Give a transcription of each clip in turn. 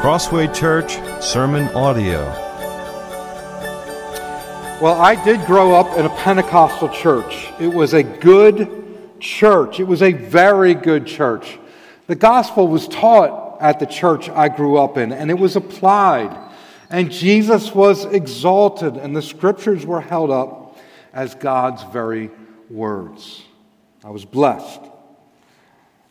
Crossway Church Sermon Audio. Well, I did grow up in a Pentecostal church. It was a good church, it was a very good church. The gospel was taught at the church I grew up in, and it was applied. And Jesus was exalted, and the scriptures were held up as God's very words. I was blessed.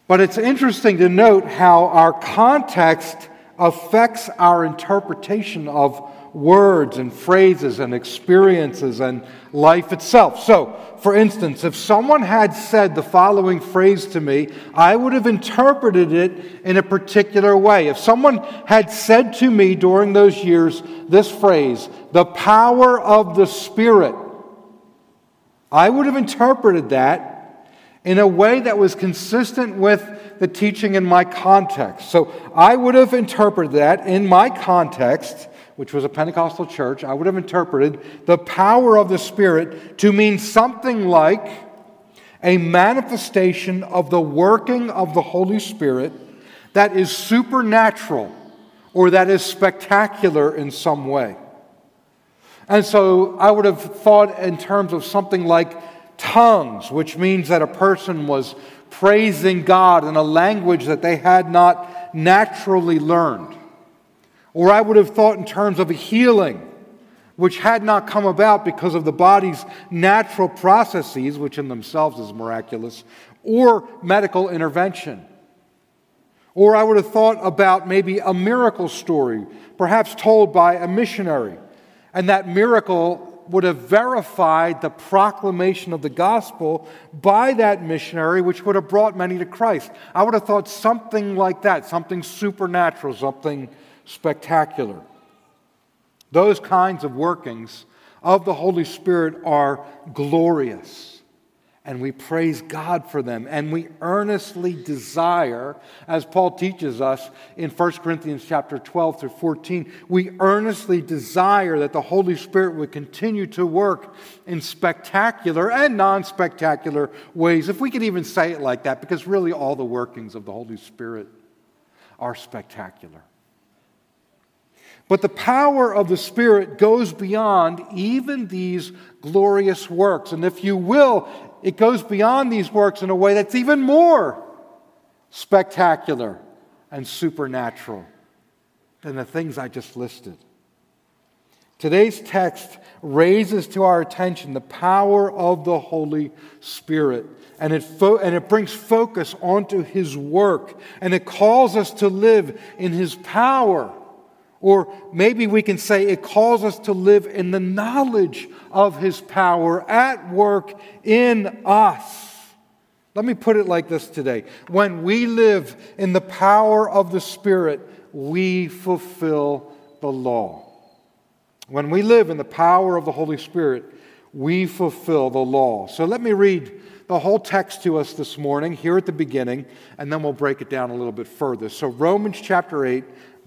But it's interesting to note how our context affects our interpretation of words and phrases and experiences and life itself. So, for instance, if someone had said the following phrase to me, I would have interpreted it in a particular way. If someone had said to me during those years this phrase, the power of the Spirit, I would have interpreted that in a way that was consistent with the teaching in my context. So I would have interpreted that in my context, which was a Pentecostal church, I would have interpreted the power of the Spirit to mean something like a manifestation of the working of the Holy Spirit that is supernatural or that is spectacular in some way. And so I would have thought in terms of something like tongues, which means that a person was praising God in a language that they had not naturally learned. Or I would have thought in terms of a healing, which had not come about because of the body's natural processes, which in themselves is miraculous, or medical intervention. Or I would have thought about maybe a miracle story, perhaps told by a missionary. And that miracle would have verified the proclamation of the gospel by that missionary, which would have brought many to Christ. I would have thought something like that, something supernatural, something spectacular. Those kinds of workings of the Holy Spirit are glorious and we praise God for them. And we earnestly desire, as Paul teaches us in 1 Corinthians chapter 12 through 14, we earnestly desire that the Holy Spirit would continue to work in spectacular and non spectacular ways, if we could even say it like that, because really all the workings of the Holy Spirit are spectacular. But the power of the Spirit goes beyond even these glorious works. And if you will, it goes beyond these works in a way that's even more spectacular and supernatural than the things I just listed. Today's text raises to our attention the power of the Holy Spirit, and it, fo- and it brings focus onto His work, and it calls us to live in His power or maybe we can say it calls us to live in the knowledge of His power at work in us. Let me put it like this today. When we live in the power of the Spirit, we fulfill the law. When we live in the power of the Holy Spirit, we fulfill the law. So let me read the whole text to us this morning, here at the beginning, and then we'll break it down a little bit further. So, Romans chapter 8,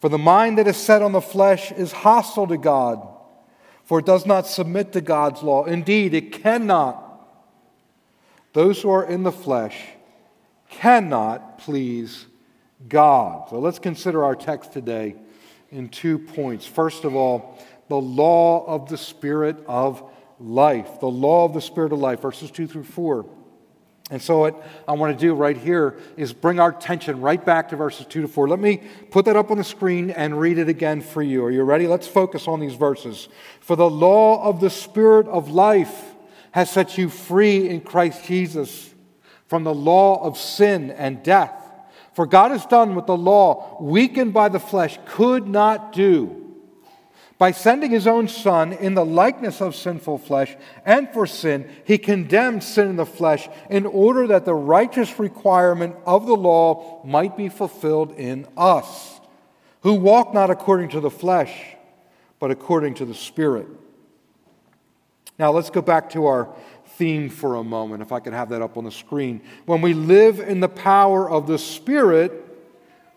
For the mind that is set on the flesh is hostile to God, for it does not submit to God's law. Indeed, it cannot. Those who are in the flesh cannot please God. So let's consider our text today in two points. First of all, the law of the Spirit of life. The law of the Spirit of life, verses 2 through 4. And so, what I want to do right here is bring our attention right back to verses 2 to 4. Let me put that up on the screen and read it again for you. Are you ready? Let's focus on these verses. For the law of the Spirit of life has set you free in Christ Jesus from the law of sin and death. For God has done what the law, weakened by the flesh, could not do by sending his own Son in the likeness of sinful flesh and for sin, he condemned sin in the flesh in order that the righteous requirement of the law might be fulfilled in us, who walk not according to the flesh, but according to the Spirit. Now let's go back to our theme for a moment, if I could have that up on the screen. When we live in the power of the Spirit,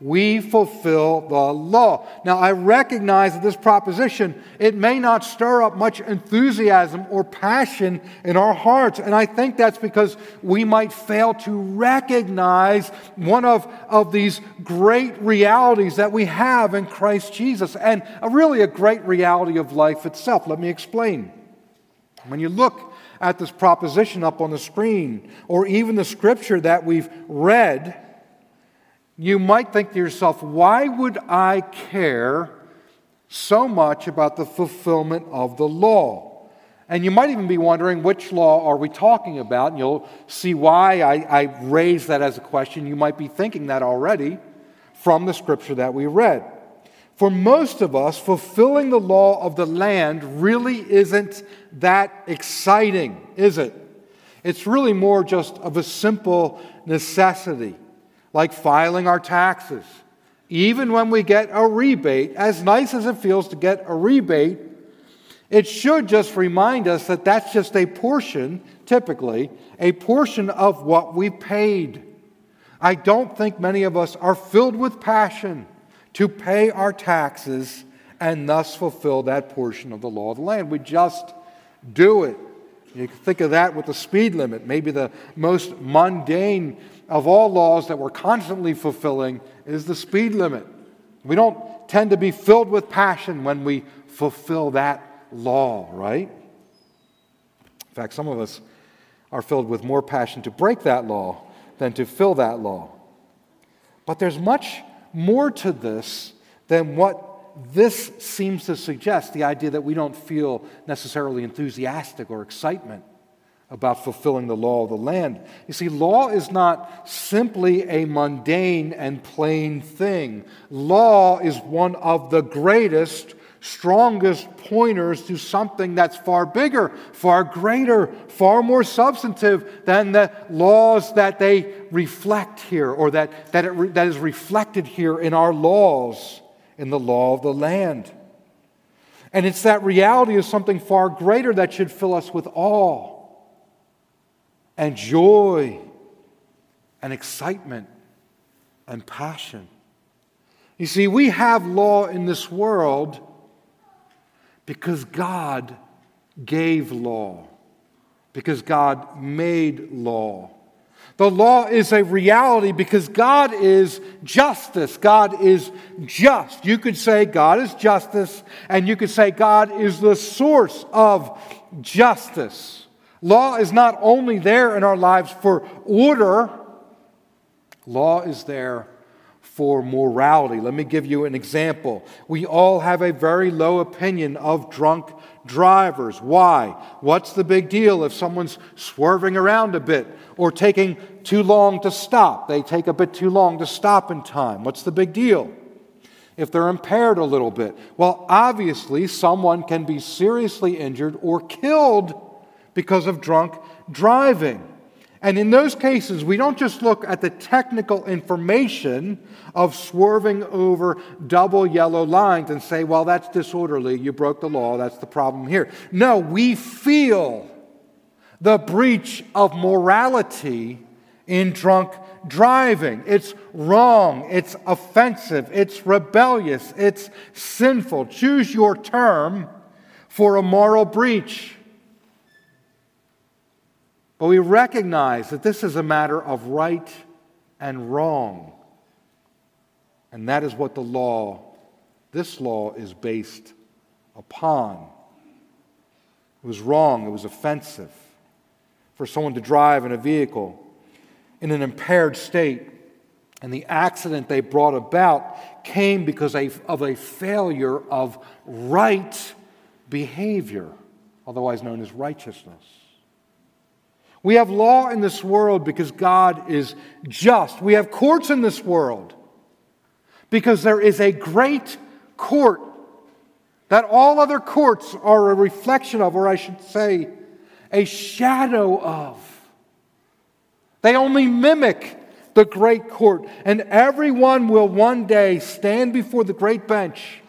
we fulfill the law. Now, I recognize that this proposition, it may not stir up much enthusiasm or passion in our hearts. And I think that's because we might fail to recognize one of, of these great realities that we have in Christ Jesus, and a, really a great reality of life itself. Let me explain. When you look at this proposition up on the screen, or even the scripture that we've read, you might think to yourself, why would I care so much about the fulfillment of the law? And you might even be wondering, which law are we talking about? And you'll see why I, I raise that as a question. You might be thinking that already from the scripture that we read. For most of us, fulfilling the law of the land really isn't that exciting, is it? It's really more just of a simple necessity like filing our taxes. Even when we get a rebate, as nice as it feels to get a rebate, it should just remind us that that's just a portion, typically, a portion of what we paid. I don't think many of us are filled with passion to pay our taxes and thus fulfill that portion of the law of the land. We just do it. You can think of that with the speed limit, maybe the most mundane of all laws that we're constantly fulfilling is the speed limit. We don't tend to be filled with passion when we fulfill that law, right? In fact, some of us are filled with more passion to break that law than to fill that law. But there's much more to this than what this seems to suggest the idea that we don't feel necessarily enthusiastic or excitement about fulfilling the law of the land. You see, law is not simply a mundane and plain thing, law is one of the greatest. Strongest pointers to something that's far bigger, far greater, far more substantive than the laws that they reflect here or that, that, it, that is reflected here in our laws, in the law of the land. And it's that reality of something far greater that should fill us with awe and joy and excitement and passion. You see, we have law in this world because God gave law, because God made law. The law is a reality because God is justice. God is just. You could say God is justice, and you could say God is the source of justice. Law is not only there in our lives for order, law is there for morality. Let me give you an example. We all have a very low opinion of drunk drivers. Why? What's the big deal if someone's swerving around a bit or taking too long to stop? They take a bit too long to stop in time. What's the big deal? If they're impaired a little bit. Well, obviously, someone can be seriously injured or killed because of drunk driving. And in those cases, we don't just look at the technical information of swerving over double yellow lines and say, well, that's disorderly. You broke the law. That's the problem here. No, we feel the breach of morality in drunk driving. It's wrong. It's offensive. It's rebellious. It's sinful. Choose your term for a moral breach. But we recognize that this is a matter of right and wrong. And that is what the law, this law, is based upon. It was wrong, it was offensive for someone to drive in a vehicle in an impaired state. And the accident they brought about came because of a failure of right behavior, otherwise known as righteousness. We have law in this world because God is just. We have courts in this world because there is a great court that all other courts are a reflection of, or I should say, a shadow of. They only mimic the great court, and everyone will one day stand before the great bench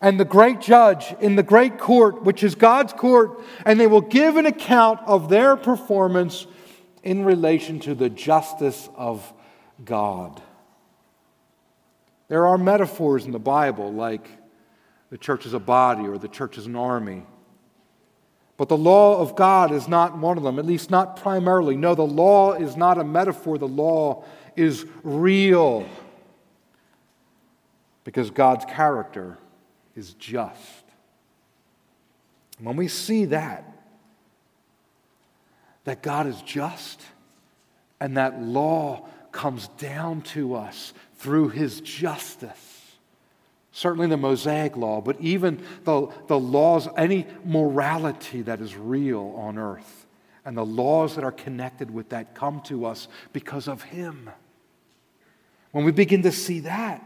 and the great judge in the great court, which is God's court, and they will give an account of their performance in relation to the justice of God. There are metaphors in the Bible like the church is a body or the church is an army. But the law of God is not one of them, at least not primarily. No, the law is not a metaphor, the law is real because God's character is just. When we see that, that God is just and that law comes down to us through his justice. Certainly the Mosaic law, but even the, the laws, any morality that is real on earth, and the laws that are connected with that come to us because of him. When we begin to see that,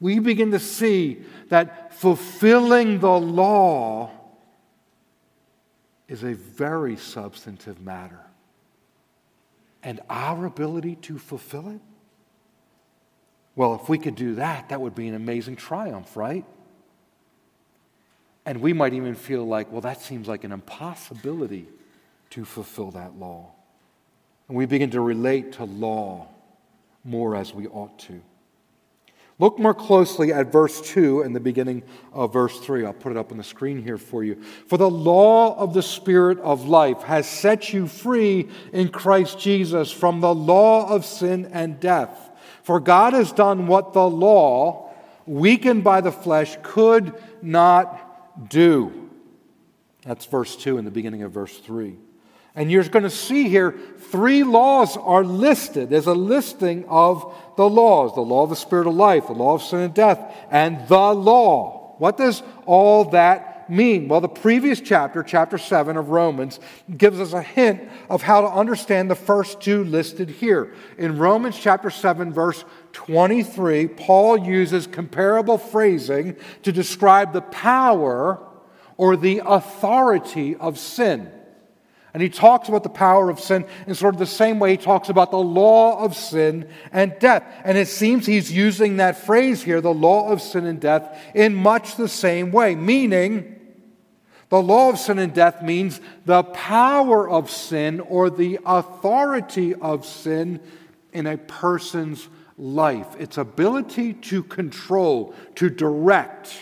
we begin to see that fulfilling the law is a very substantive matter. And our ability to fulfill it? Well, if we could do that, that would be an amazing triumph, right? And we might even feel like, well, that seems like an impossibility to fulfill that law. And we begin to relate to law more as we ought to. Look more closely at verse 2 and the beginning of verse 3. I'll put it up on the screen here for you. For the law of the Spirit of life has set you free in Christ Jesus from the law of sin and death. For God has done what the law, weakened by the flesh, could not do. That's verse 2 in the beginning of verse 3. And you're going to see here three laws are listed. There's a listing of the laws the law of the Spirit of life, the law of sin and death, and the law. What does all that mean? Well, the previous chapter, chapter 7 of Romans, gives us a hint of how to understand the first two listed here. In Romans chapter 7, verse 23, Paul uses comparable phrasing to describe the power or the authority of sin. And he talks about the power of sin in sort of the same way he talks about the law of sin and death. And it seems he's using that phrase here, the law of sin and death, in much the same way, meaning the law of sin and death means the power of sin or the authority of sin in a person's life, its ability to control, to direct.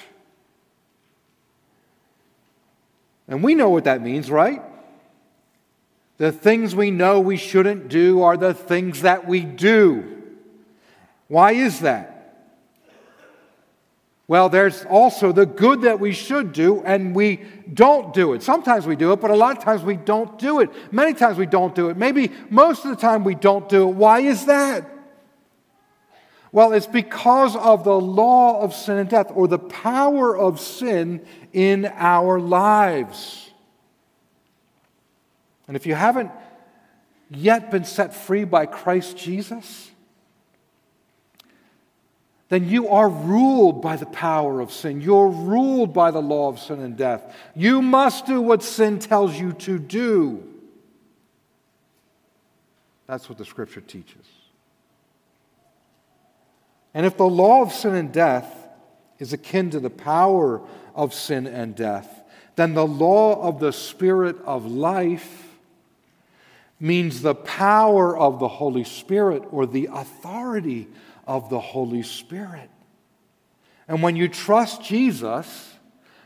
And we know what that means, right? The things we know we shouldn't do are the things that we do. Why is that? Well, there's also the good that we should do, and we don't do it. Sometimes we do it, but a lot of times we don't do it. Many times we don't do it. Maybe most of the time we don't do it. Why is that? Well, it's because of the law of sin and death, or the power of sin in our lives. And if you haven't yet been set free by Christ Jesus, then you are ruled by the power of sin. You're ruled by the law of sin and death. You must do what sin tells you to do. That's what the scripture teaches. And if the law of sin and death is akin to the power of sin and death, then the law of the Spirit of life means the power of the Holy Spirit or the authority of the Holy Spirit. And when you trust Jesus,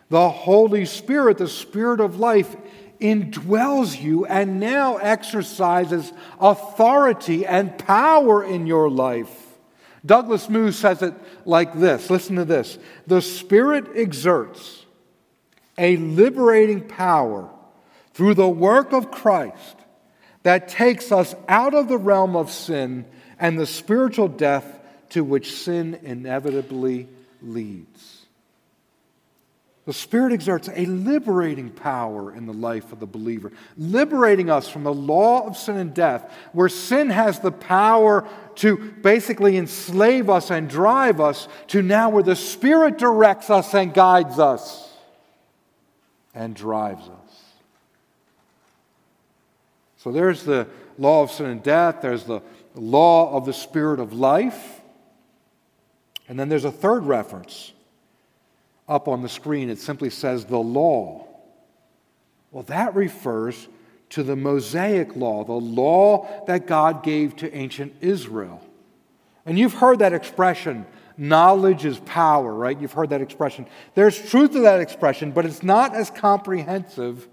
the Holy Spirit, the Spirit of life, indwells you and now exercises authority and power in your life. Douglas Moo says it like this listen to this. The Spirit exerts a liberating power through the work of Christ that takes us out of the realm of sin and the spiritual death to which sin inevitably leads. The Spirit exerts a liberating power in the life of the believer, liberating us from the law of sin and death, where sin has the power to basically enslave us and drive us, to now where the Spirit directs us and guides us and drives us. So there's the law of sin and death, there's the law of the Spirit of life, and then there's a third reference up on the screen, it simply says the law. Well, that refers to the Mosaic law, the law that God gave to ancient Israel. And you've heard that expression, knowledge is power, right? You've heard that expression. There's truth to that expression, but it's not as comprehensive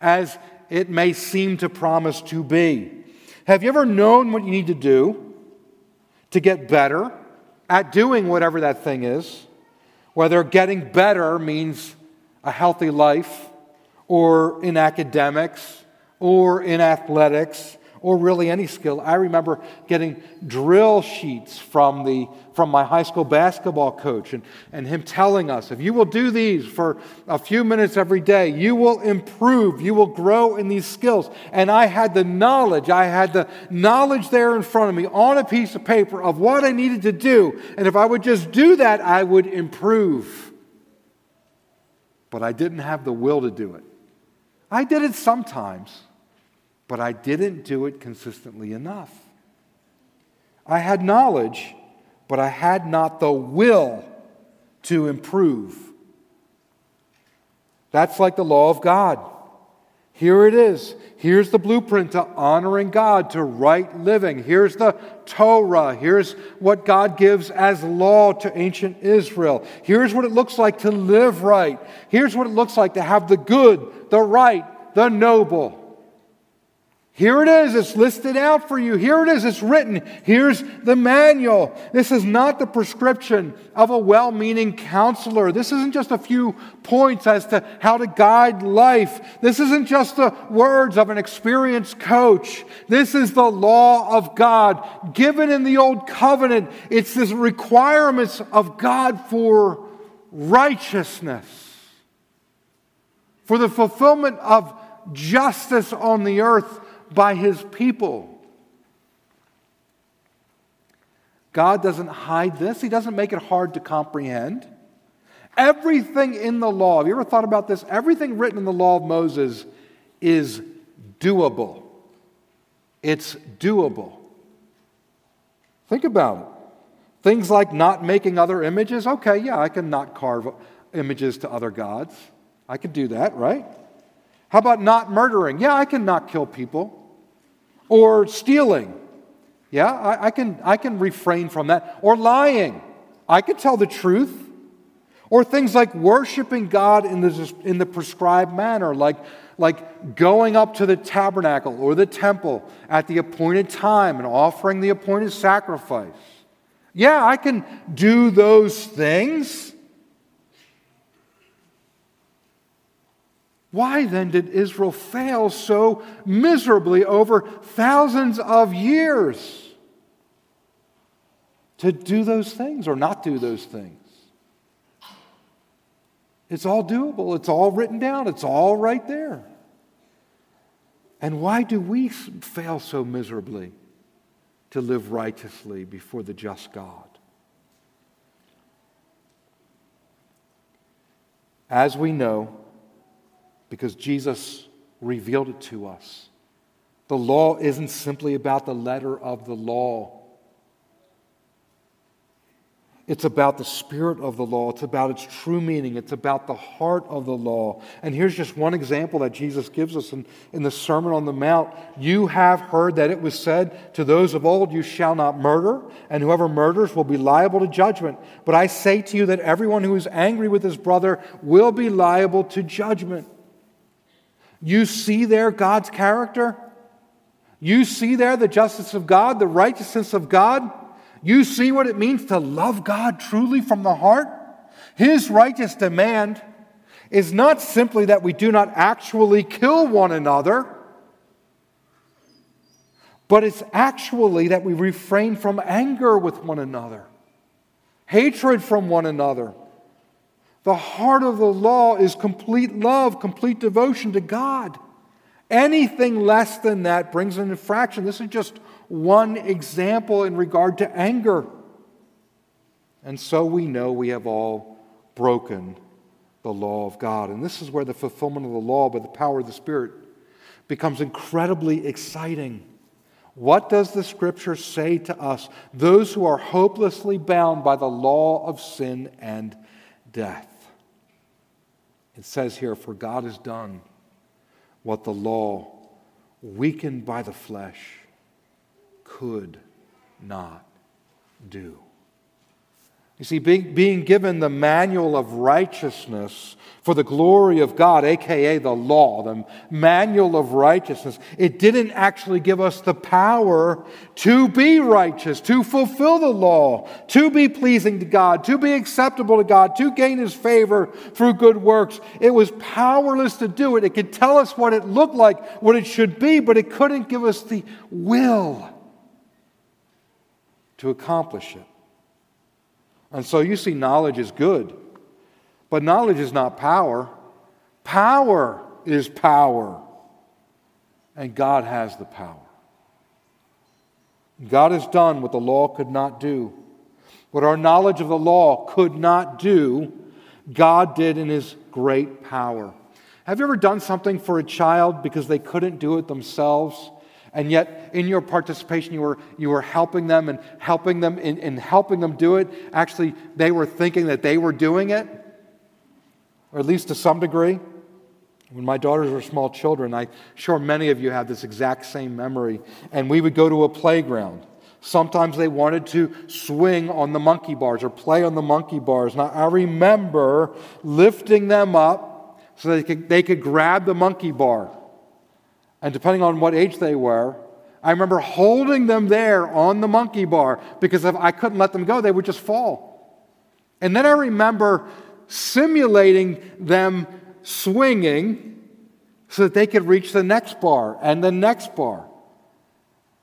as it may seem to promise to be. Have you ever known what you need to do to get better at doing whatever that thing is? Whether getting better means a healthy life, or in academics, or in athletics, or really any skill. I remember getting drill sheets from, the, from my high school basketball coach and, and him telling us if you will do these for a few minutes every day, you will improve, you will grow in these skills. And I had the knowledge, I had the knowledge there in front of me on a piece of paper of what I needed to do. And if I would just do that, I would improve. But I didn't have the will to do it. I did it sometimes but I didn't do it consistently enough. I had knowledge, but I had not the will to improve. That's like the law of God. Here it is. Here's the blueprint to honoring God, to right living. Here's the Torah. Here's what God gives as law to ancient Israel. Here's what it looks like to live right. Here's what it looks like to have the good, the right, the noble. Here it is, it's listed out for you. Here it is, it's written. Here's the manual. This is not the prescription of a well meaning counselor. This isn't just a few points as to how to guide life. This isn't just the words of an experienced coach. This is the law of God given in the Old Covenant. It's the requirements of God for righteousness, for the fulfillment of justice on the earth by his people. God doesn't hide this, he doesn't make it hard to comprehend. Everything in the law, have you ever thought about this? Everything written in the law of Moses is doable. It's doable. Think about it. Things like not making other images. Okay, yeah, I can not carve images to other gods. I can do that, right? How about not murdering? Yeah, I can not kill people or stealing. Yeah, I, I, can, I can refrain from that. Or lying. I can tell the truth. Or things like worshiping God in the, in the prescribed manner, like, like going up to the tabernacle or the temple at the appointed time and offering the appointed sacrifice. Yeah, I can do those things. Why then did Israel fail so miserably over thousands of years to do those things or not do those things? It's all doable, it's all written down, it's all right there. And why do we fail so miserably to live righteously before the just God? As we know, because Jesus revealed it to us. The law isn't simply about the letter of the law. It's about the spirit of the law. It's about its true meaning. It's about the heart of the law. And here's just one example that Jesus gives us in, in the Sermon on the Mount. You have heard that it was said to those of old, You shall not murder, and whoever murders will be liable to judgment. But I say to you that everyone who is angry with his brother will be liable to judgment. You see there God's character? You see there the justice of God, the righteousness of God? You see what it means to love God truly from the heart? His righteous demand is not simply that we do not actually kill one another. but it's actually that we refrain from anger with one another, hatred from one another. The heart of the law is complete love, complete devotion to God. Anything less than that brings an infraction. This is just one example in regard to anger. And so we know we have all broken the law of God. And this is where the fulfillment of the law by the power of the Spirit becomes incredibly exciting. What does the scripture say to us, those who are hopelessly bound by the law of sin and death? It says here, For God has done what the law, weakened by the flesh, could not do. You see, being, being given the manual of righteousness for the glory of God, aka the law, the manual of righteousness, it didn't actually give us the power to be righteous, to fulfill the law, to be pleasing to God, to be acceptable to God, to gain His favor through good works. It was powerless to do it. It could tell us what it looked like, what it should be, but it couldn't give us the will to accomplish it. And so you see, knowledge is good, but knowledge is not power. Power is power, and God has the power. God has done what the law could not do. What our knowledge of the law could not do, God did in His great power. Have you ever done something for a child because they couldn't do it themselves? And yet, in your participation, you were, you were helping them and helping them in, in helping them do it. Actually, they were thinking that they were doing it, or at least to some degree. When my daughters were small children, I'm sure many of you have this exact same memory. And we would go to a playground. Sometimes they wanted to swing on the monkey bars or play on the monkey bars. Now, I remember lifting them up so they could, they could grab the monkey bar and depending on what age they were, I remember holding them there on the monkey bar because if I couldn't let them go, they would just fall. And then I remember simulating them swinging so that they could reach the next bar and the next bar.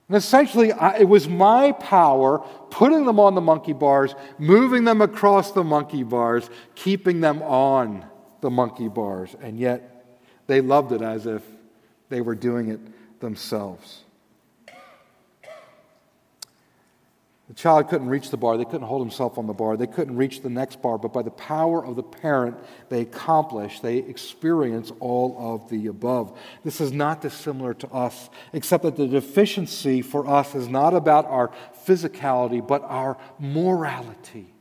And essentially, I, it was my power putting them on the monkey bars, moving them across the monkey bars, keeping them on the monkey bars. And yet, they loved it as if they were doing it themselves. The child couldn't reach the bar. They couldn't hold himself on the bar. They couldn't reach the next bar. But by the power of the parent, they accomplish, they experience all of the above. This is not dissimilar to us, except that the deficiency for us is not about our physicality, but our morality.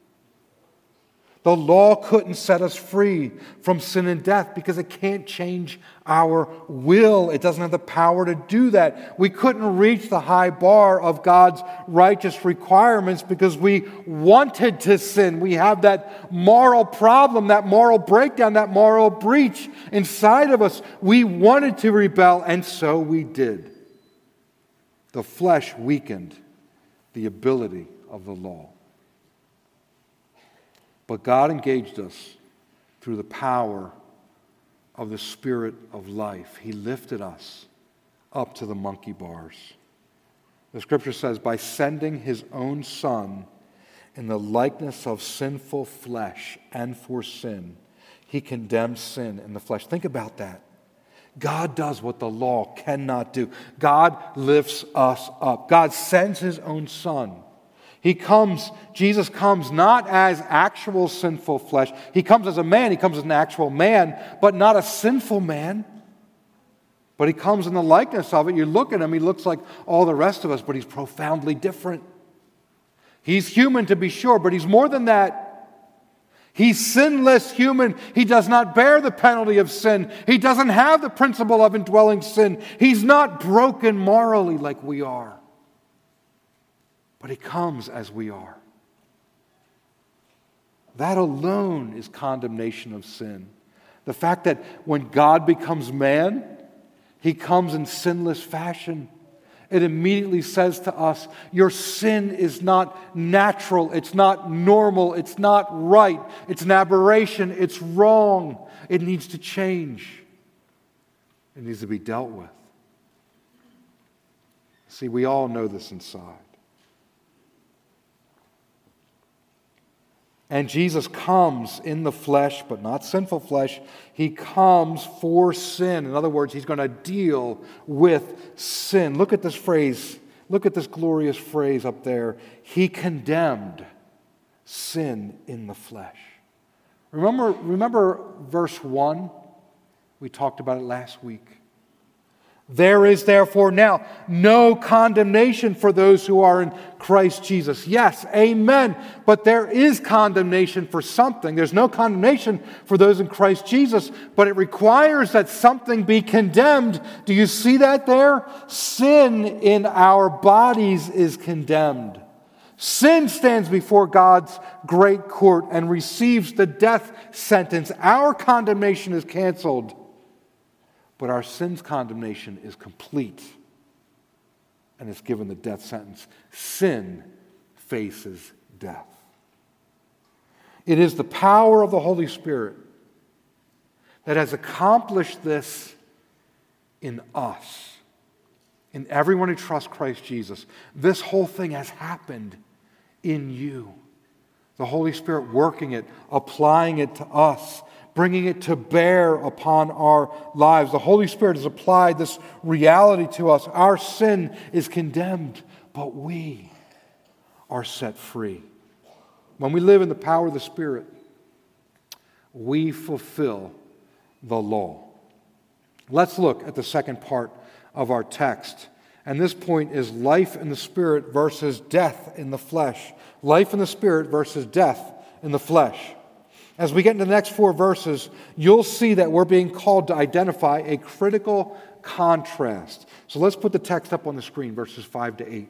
The law couldn't set us free from sin and death because it can't change our will. It doesn't have the power to do that. We couldn't reach the high bar of God's righteous requirements because we wanted to sin. We have that moral problem, that moral breakdown, that moral breach inside of us. We wanted to rebel, and so we did. The flesh weakened the ability of the law. But God engaged us through the power of the Spirit of life. He lifted us up to the monkey bars. The scripture says, by sending his own Son in the likeness of sinful flesh and for sin, he condemns sin in the flesh. Think about that. God does what the law cannot do. God lifts us up. God sends his own Son he comes, Jesus comes not as actual sinful flesh. He comes as a man, he comes as an actual man, but not a sinful man. But he comes in the likeness of it. You look at him, he looks like all the rest of us, but he's profoundly different. He's human to be sure, but he's more than that. He's sinless human. He does not bear the penalty of sin. He doesn't have the principle of indwelling sin. He's not broken morally like we are but He comes as we are. That alone is condemnation of sin. The fact that when God becomes man, He comes in sinless fashion. It immediately says to us, Your sin is not natural, it's not normal, it's not right, it's an aberration, it's wrong, it needs to change, it needs to be dealt with. See, we all know this inside. And Jesus comes in the flesh, but not sinful flesh. He comes for sin. In other words, he's going to deal with sin. Look at this phrase. Look at this glorious phrase up there. He condemned sin in the flesh. Remember, remember verse 1? We talked about it last week. There is therefore now no condemnation for those who are in Christ Jesus. Yes, amen. But there is condemnation for something. There's no condemnation for those in Christ Jesus, but it requires that something be condemned. Do you see that there? Sin in our bodies is condemned. Sin stands before God's great court and receives the death sentence. Our condemnation is canceled. But our sin's condemnation is complete and it's given the death sentence. Sin faces death. It is the power of the Holy Spirit that has accomplished this in us, in everyone who trusts Christ Jesus. This whole thing has happened in you. The Holy Spirit working it, applying it to us, bringing it to bear upon our lives. The Holy Spirit has applied this reality to us. Our sin is condemned, but we are set free. When we live in the power of the Spirit, we fulfill the law. Let's look at the second part of our text. And this point is life in the Spirit versus death in the flesh. Life in the Spirit versus death in the flesh. As we get into the next four verses, you'll see that we're being called to identify a critical contrast. So let's put the text up on the screen, verses 5 to 8.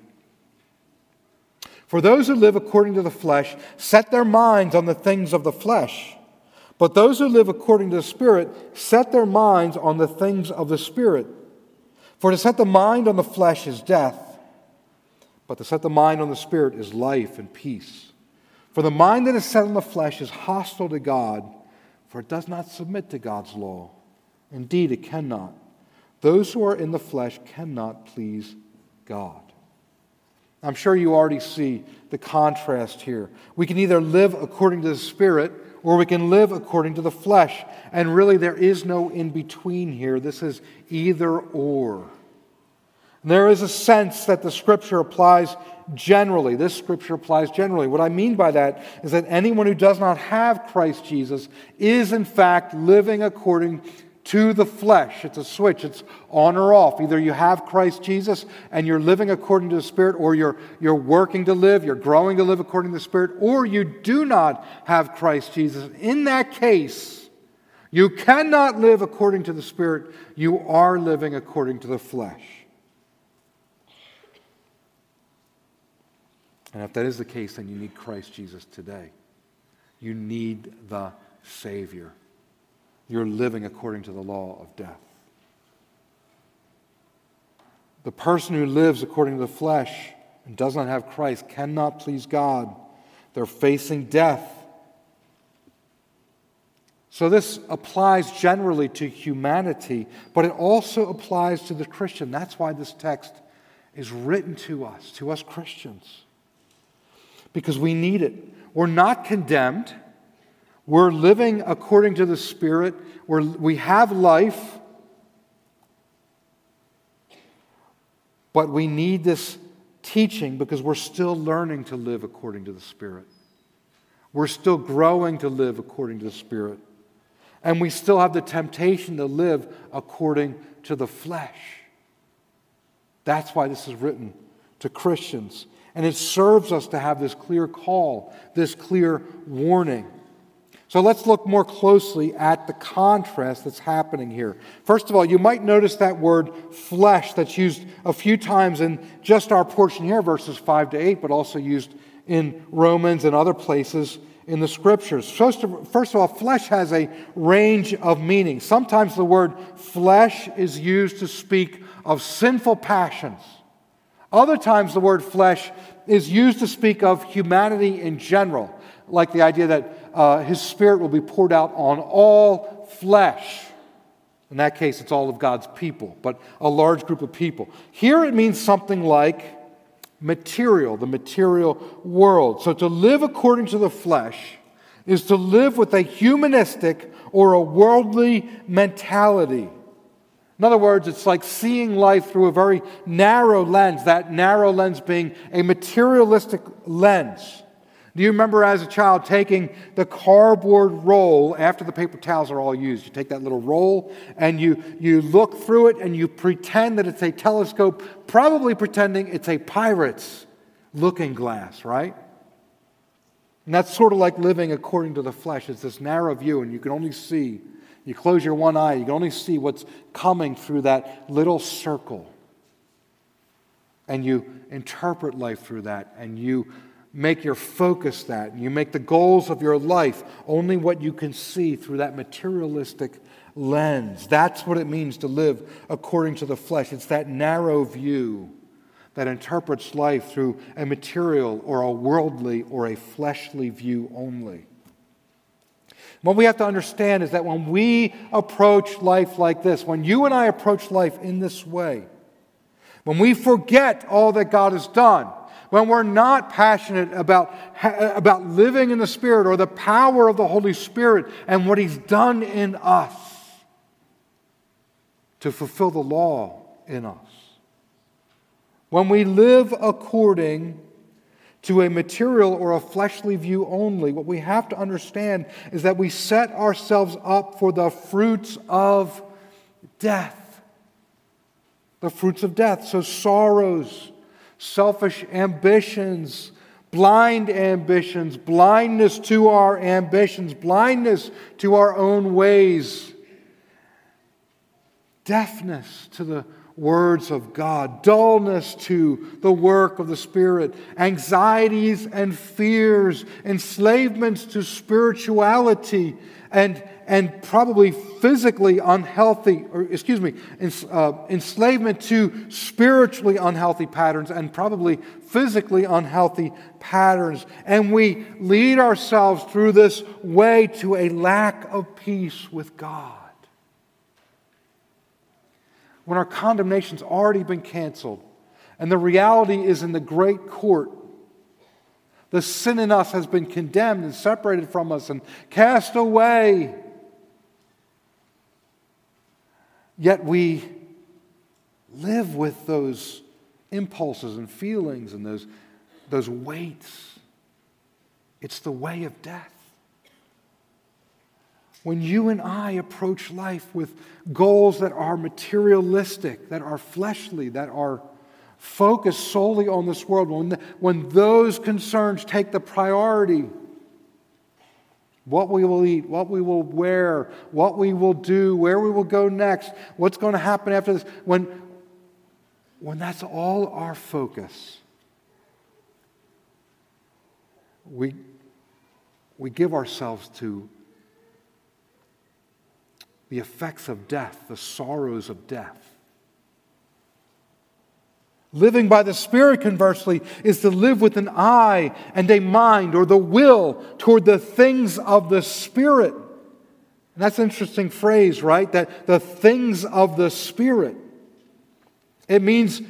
For those who live according to the flesh set their minds on the things of the flesh, but those who live according to the Spirit set their minds on the things of the Spirit. For to set the mind on the flesh is death, but to set the mind on the Spirit is life and peace. For the mind that is set on the flesh is hostile to God, for it does not submit to God's law. Indeed, it cannot. Those who are in the flesh cannot please God. I'm sure you already see the contrast here. We can either live according to the Spirit or we can live according to the flesh. And really, there is no in between here. This is either or. There is a sense that the scripture applies generally. This scripture applies generally. What I mean by that is that anyone who does not have Christ Jesus is, in fact, living according to the flesh. It's a switch, it's on or off. Either you have Christ Jesus and you're living according to the Spirit, or you're, you're working to live, you're growing to live according to the Spirit, or you do not have Christ Jesus. In that case, you cannot live according to the Spirit, you are living according to the flesh. And if that is the case, then you need Christ Jesus today. You need the Savior. You're living according to the law of death. The person who lives according to the flesh and does not have Christ cannot please God. They're facing death. So, this applies generally to humanity, but it also applies to the Christian. That's why this text is written to us, to us Christians because we need it. We're not condemned. We're living according to the Spirit. We're, we have life. But we need this teaching because we're still learning to live according to the Spirit. We're still growing to live according to the Spirit. And we still have the temptation to live according to the flesh. That's why this is written to Christians. And it serves us to have this clear call, this clear warning. So let's look more closely at the contrast that's happening here. First of all, you might notice that word flesh that's used a few times in just our portion here, verses 5 to 8, but also used in Romans and other places in the scriptures. First of, first of all, flesh has a range of meanings. Sometimes the word flesh is used to speak of sinful passions. Other times, the word flesh is used to speak of humanity in general, like the idea that uh, his spirit will be poured out on all flesh. In that case, it's all of God's people, but a large group of people. Here it means something like material, the material world. So to live according to the flesh is to live with a humanistic or a worldly mentality. In other words, it's like seeing life through a very narrow lens, that narrow lens being a materialistic lens. Do you remember as a child taking the cardboard roll after the paper towels are all used? You take that little roll and you, you look through it and you pretend that it's a telescope, probably pretending it's a pirate's looking glass, right? And that's sort of like living according to the flesh. It's this narrow view, and you can only see, you close your one eye, you can only see what's coming through that little circle. And you interpret life through that, and you make your focus that, and you make the goals of your life only what you can see through that materialistic lens. That's what it means to live according to the flesh. It's that narrow view that interprets life through a material or a worldly or a fleshly view only. What we have to understand is that when we approach life like this, when you and I approach life in this way, when we forget all that God has done, when we're not passionate about, about living in the Spirit or the power of the Holy Spirit and what He's done in us to fulfill the law in us, when we live according to a material or a fleshly view only, what we have to understand is that we set ourselves up for the fruits of death. The fruits of death. So, sorrows, selfish ambitions, blind ambitions, blindness to our ambitions, blindness to our own ways, deafness to the words of God, dullness to the work of the Spirit, anxieties and fears, enslavements to spirituality, and, and probably physically unhealthy, or excuse me, uh, enslavement to spiritually unhealthy patterns and probably physically unhealthy patterns. And we lead ourselves through this way to a lack of peace with God when our condemnation's already been canceled and the reality is in the great court. The sin in us has been condemned and separated from us and cast away. Yet we live with those impulses and feelings and those, those weights. It's the way of death. When you and I approach life with goals that are materialistic, that are fleshly, that are focused solely on this world, when, the, when those concerns take the priority, what we will eat, what we will wear, what we will do, where we will go next, what's going to happen after this, when, when that's all our focus, we, we give ourselves to the effects of death, the sorrows of death. Living by the Spirit, conversely, is to live with an eye and a mind or the will toward the things of the Spirit. And that's an interesting phrase, right? That the things of the Spirit. It means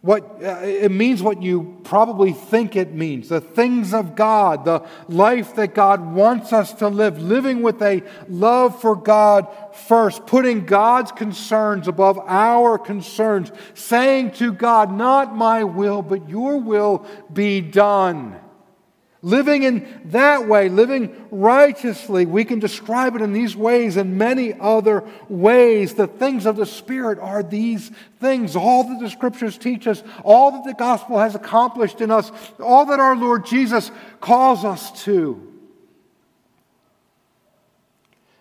what uh, it means what you probably think it means the things of God, the life that God wants us to live, living with a love for God first, putting God's concerns above our concerns, saying to God, Not my will, but your will be done. Living in that way, living righteously, we can describe it in these ways and many other ways. The things of the Spirit are these things. All that the Scriptures teach us, all that the gospel has accomplished in us, all that our Lord Jesus calls us to.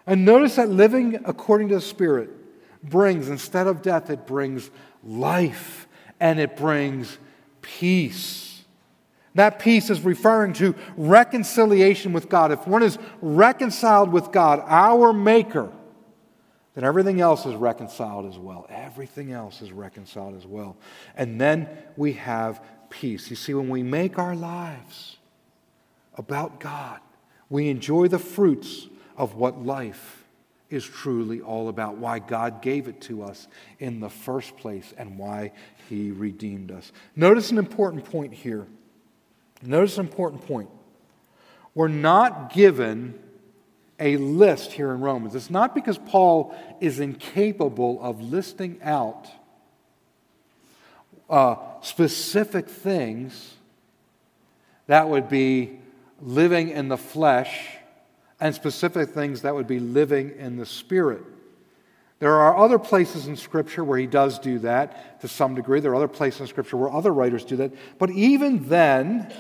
And notice that living according to the Spirit brings, instead of death, it brings life and it brings peace. That peace is referring to reconciliation with God. If one is reconciled with God, our Maker, then everything else is reconciled as well. Everything else is reconciled as well. And then we have peace. You see, when we make our lives about God, we enjoy the fruits of what life is truly all about, why God gave it to us in the first place, and why He redeemed us. Notice an important point here. Notice an important point. We're not given a list here in Romans. It's not because Paul is incapable of listing out uh, specific things that would be living in the flesh and specific things that would be living in the spirit. There are other places in Scripture where he does do that to some degree. There are other places in Scripture where other writers do that. But even then,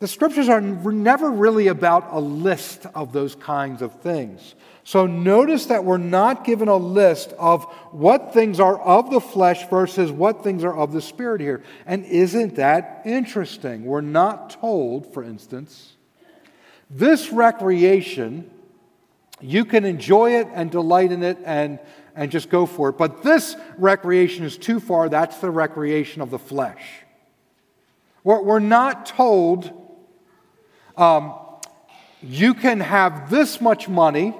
the Scriptures are never really about a list of those kinds of things. So notice that we're not given a list of what things are of the flesh versus what things are of the Spirit here. And isn't that interesting? We're not told, for instance, this recreation, you can enjoy it and delight in it and, and just go for it. But this recreation is too far. That's the recreation of the flesh. We're, we're not told um, you can have this much money.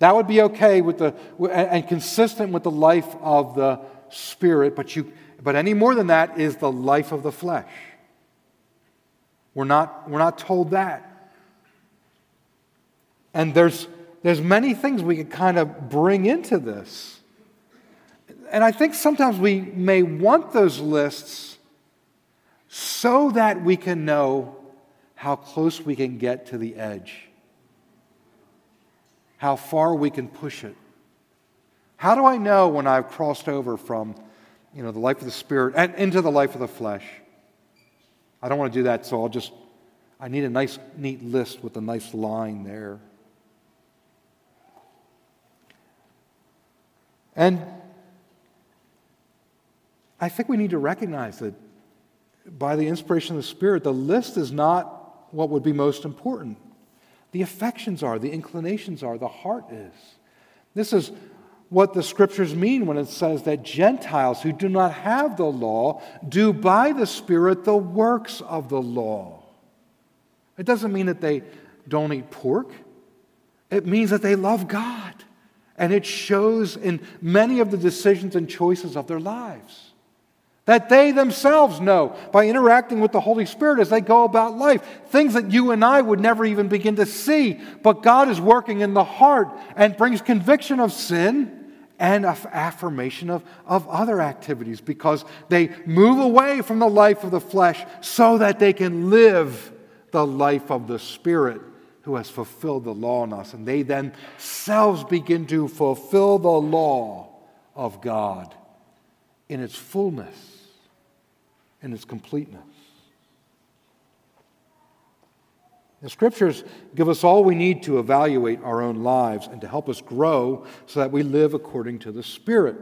That would be okay with the, and consistent with the life of the Spirit, but, you, but any more than that is the life of the flesh. We're not, we're not told that. And there's, there's many things we can kind of bring into this. And I think sometimes we may want those lists so that we can know how close we can get to the edge, how far we can push it. How do I know when I've crossed over from you know, the life of the Spirit and into the life of the flesh? I don't want to do that, so I'll just, I need a nice, neat list with a nice line there. And I think we need to recognize that by the inspiration of the Spirit, the list is not what would be most important. The affections are, the inclinations are, the heart is. This is what the scriptures mean when it says that Gentiles who do not have the law do by the Spirit the works of the law. It doesn't mean that they don't eat pork, it means that they love God. And it shows in many of the decisions and choices of their lives. That they themselves know by interacting with the Holy Spirit as they go about life. Things that you and I would never even begin to see. But God is working in the heart and brings conviction of sin and affirmation of, of other activities because they move away from the life of the flesh so that they can live the life of the Spirit who has fulfilled the law in us. And they themselves begin to fulfill the law of God in its fullness, in its completeness. The scriptures give us all we need to evaluate our own lives and to help us grow so that we live according to the Spirit.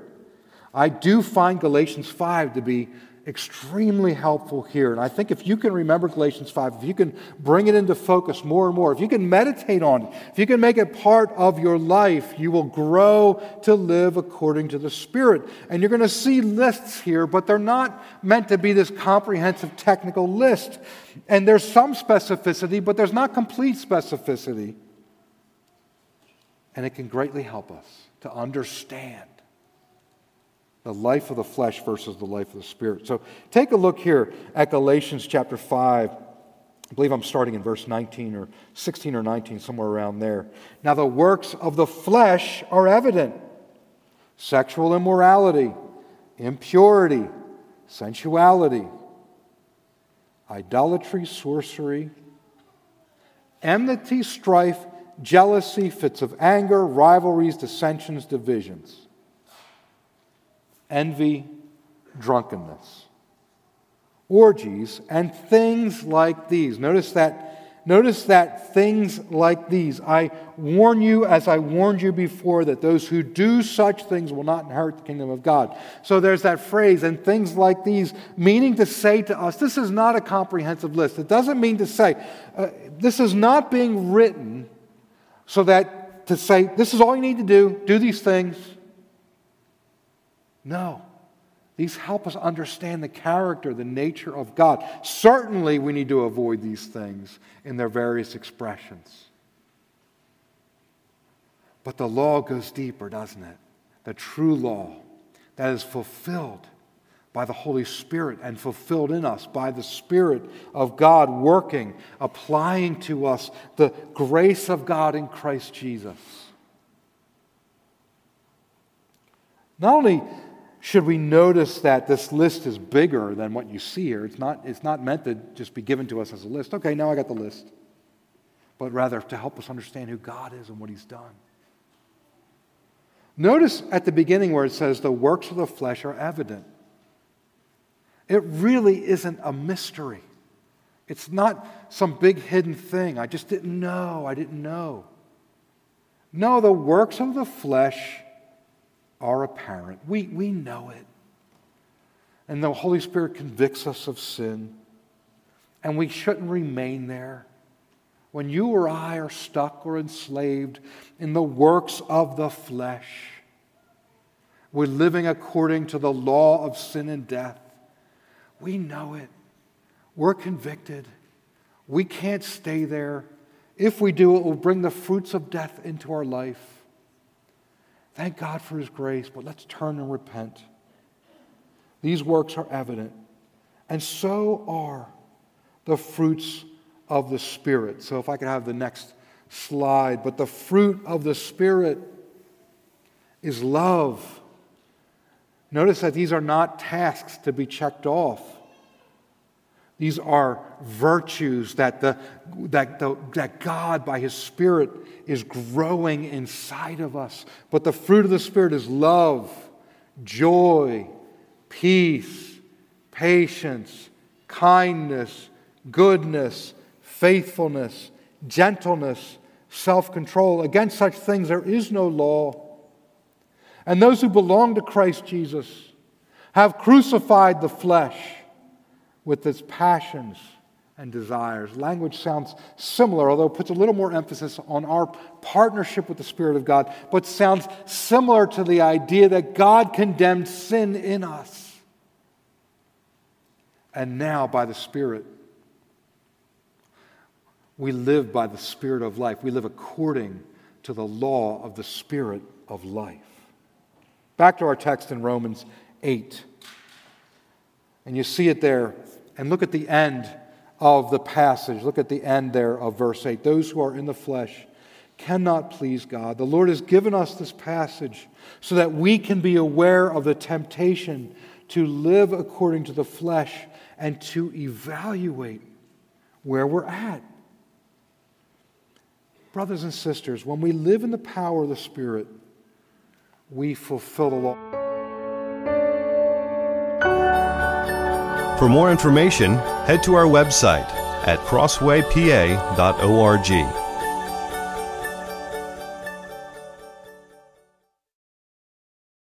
I do find Galatians 5 to be extremely helpful here. And I think if you can remember Galatians 5, if you can bring it into focus more and more, if you can meditate on it, if you can make it part of your life, you will grow to live according to the Spirit. And you're going to see lists here, but they're not meant to be this comprehensive technical list. And there's some specificity, but there's not complete specificity. And it can greatly help us to understand the life of the flesh versus the life of the spirit. So take a look here at Galatians chapter 5. I believe I'm starting in verse 19 or 16 or 19, somewhere around there. Now, the works of the flesh are evident sexual immorality, impurity, sensuality, idolatry, sorcery, enmity, strife, jealousy, fits of anger, rivalries, dissensions, divisions envy, drunkenness, orgies, and things like these. Notice that. Notice that things like these. I warn you, as I warned you before, that those who do such things will not inherit the kingdom of God. So there's that phrase, and things like these, meaning to say to us, this is not a comprehensive list. It doesn't mean to say, uh, this is not being written so that to say, this is all you need to do, do these things, no. These help us understand the character, the nature of God. Certainly, we need to avoid these things in their various expressions. But the law goes deeper, doesn't it? The true law that is fulfilled by the Holy Spirit and fulfilled in us by the Spirit of God working, applying to us the grace of God in Christ Jesus. Not only should we notice that this list is bigger than what you see here, it's not, it's not meant to just be given to us as a list. Okay, now I got the list. But rather to help us understand who God is and what He's done. Notice at the beginning where it says, the works of the flesh are evident. It really isn't a mystery. It's not some big hidden thing. I just didn't know. I didn't know. No, the works of the flesh are apparent. We, we know it. And the Holy Spirit convicts us of sin. And we shouldn't remain there. When you or I are stuck or enslaved in the works of the flesh, we're living according to the law of sin and death. We know it. We're convicted. We can't stay there. If we do, it will bring the fruits of death into our life. Thank God for His grace, but let's turn and repent. These works are evident, and so are the fruits of the Spirit. So, if I could have the next slide, but the fruit of the Spirit is love Notice that these are not tasks to be checked off. These are virtues that, the, that, the, that God, by His Spirit, is growing inside of us. But the fruit of the Spirit is love, joy, peace, patience, kindness, goodness, faithfulness, gentleness, self control. Against such things there is no law. And those who belong to Christ Jesus have crucified the flesh with its passions and desires. Language sounds similar, although it puts a little more emphasis on our partnership with the Spirit of God, but sounds similar to the idea that God condemned sin in us. And now, by the Spirit, we live by the Spirit of life. We live according to the law of the Spirit of life. Back to our text in Romans 8. And you see it there. And look at the end of the passage. Look at the end there of verse 8. Those who are in the flesh cannot please God. The Lord has given us this passage so that we can be aware of the temptation to live according to the flesh and to evaluate where we're at. Brothers and sisters, when we live in the power of the Spirit, we fulfill the law. For more information, head to our website at crosswaypa.org.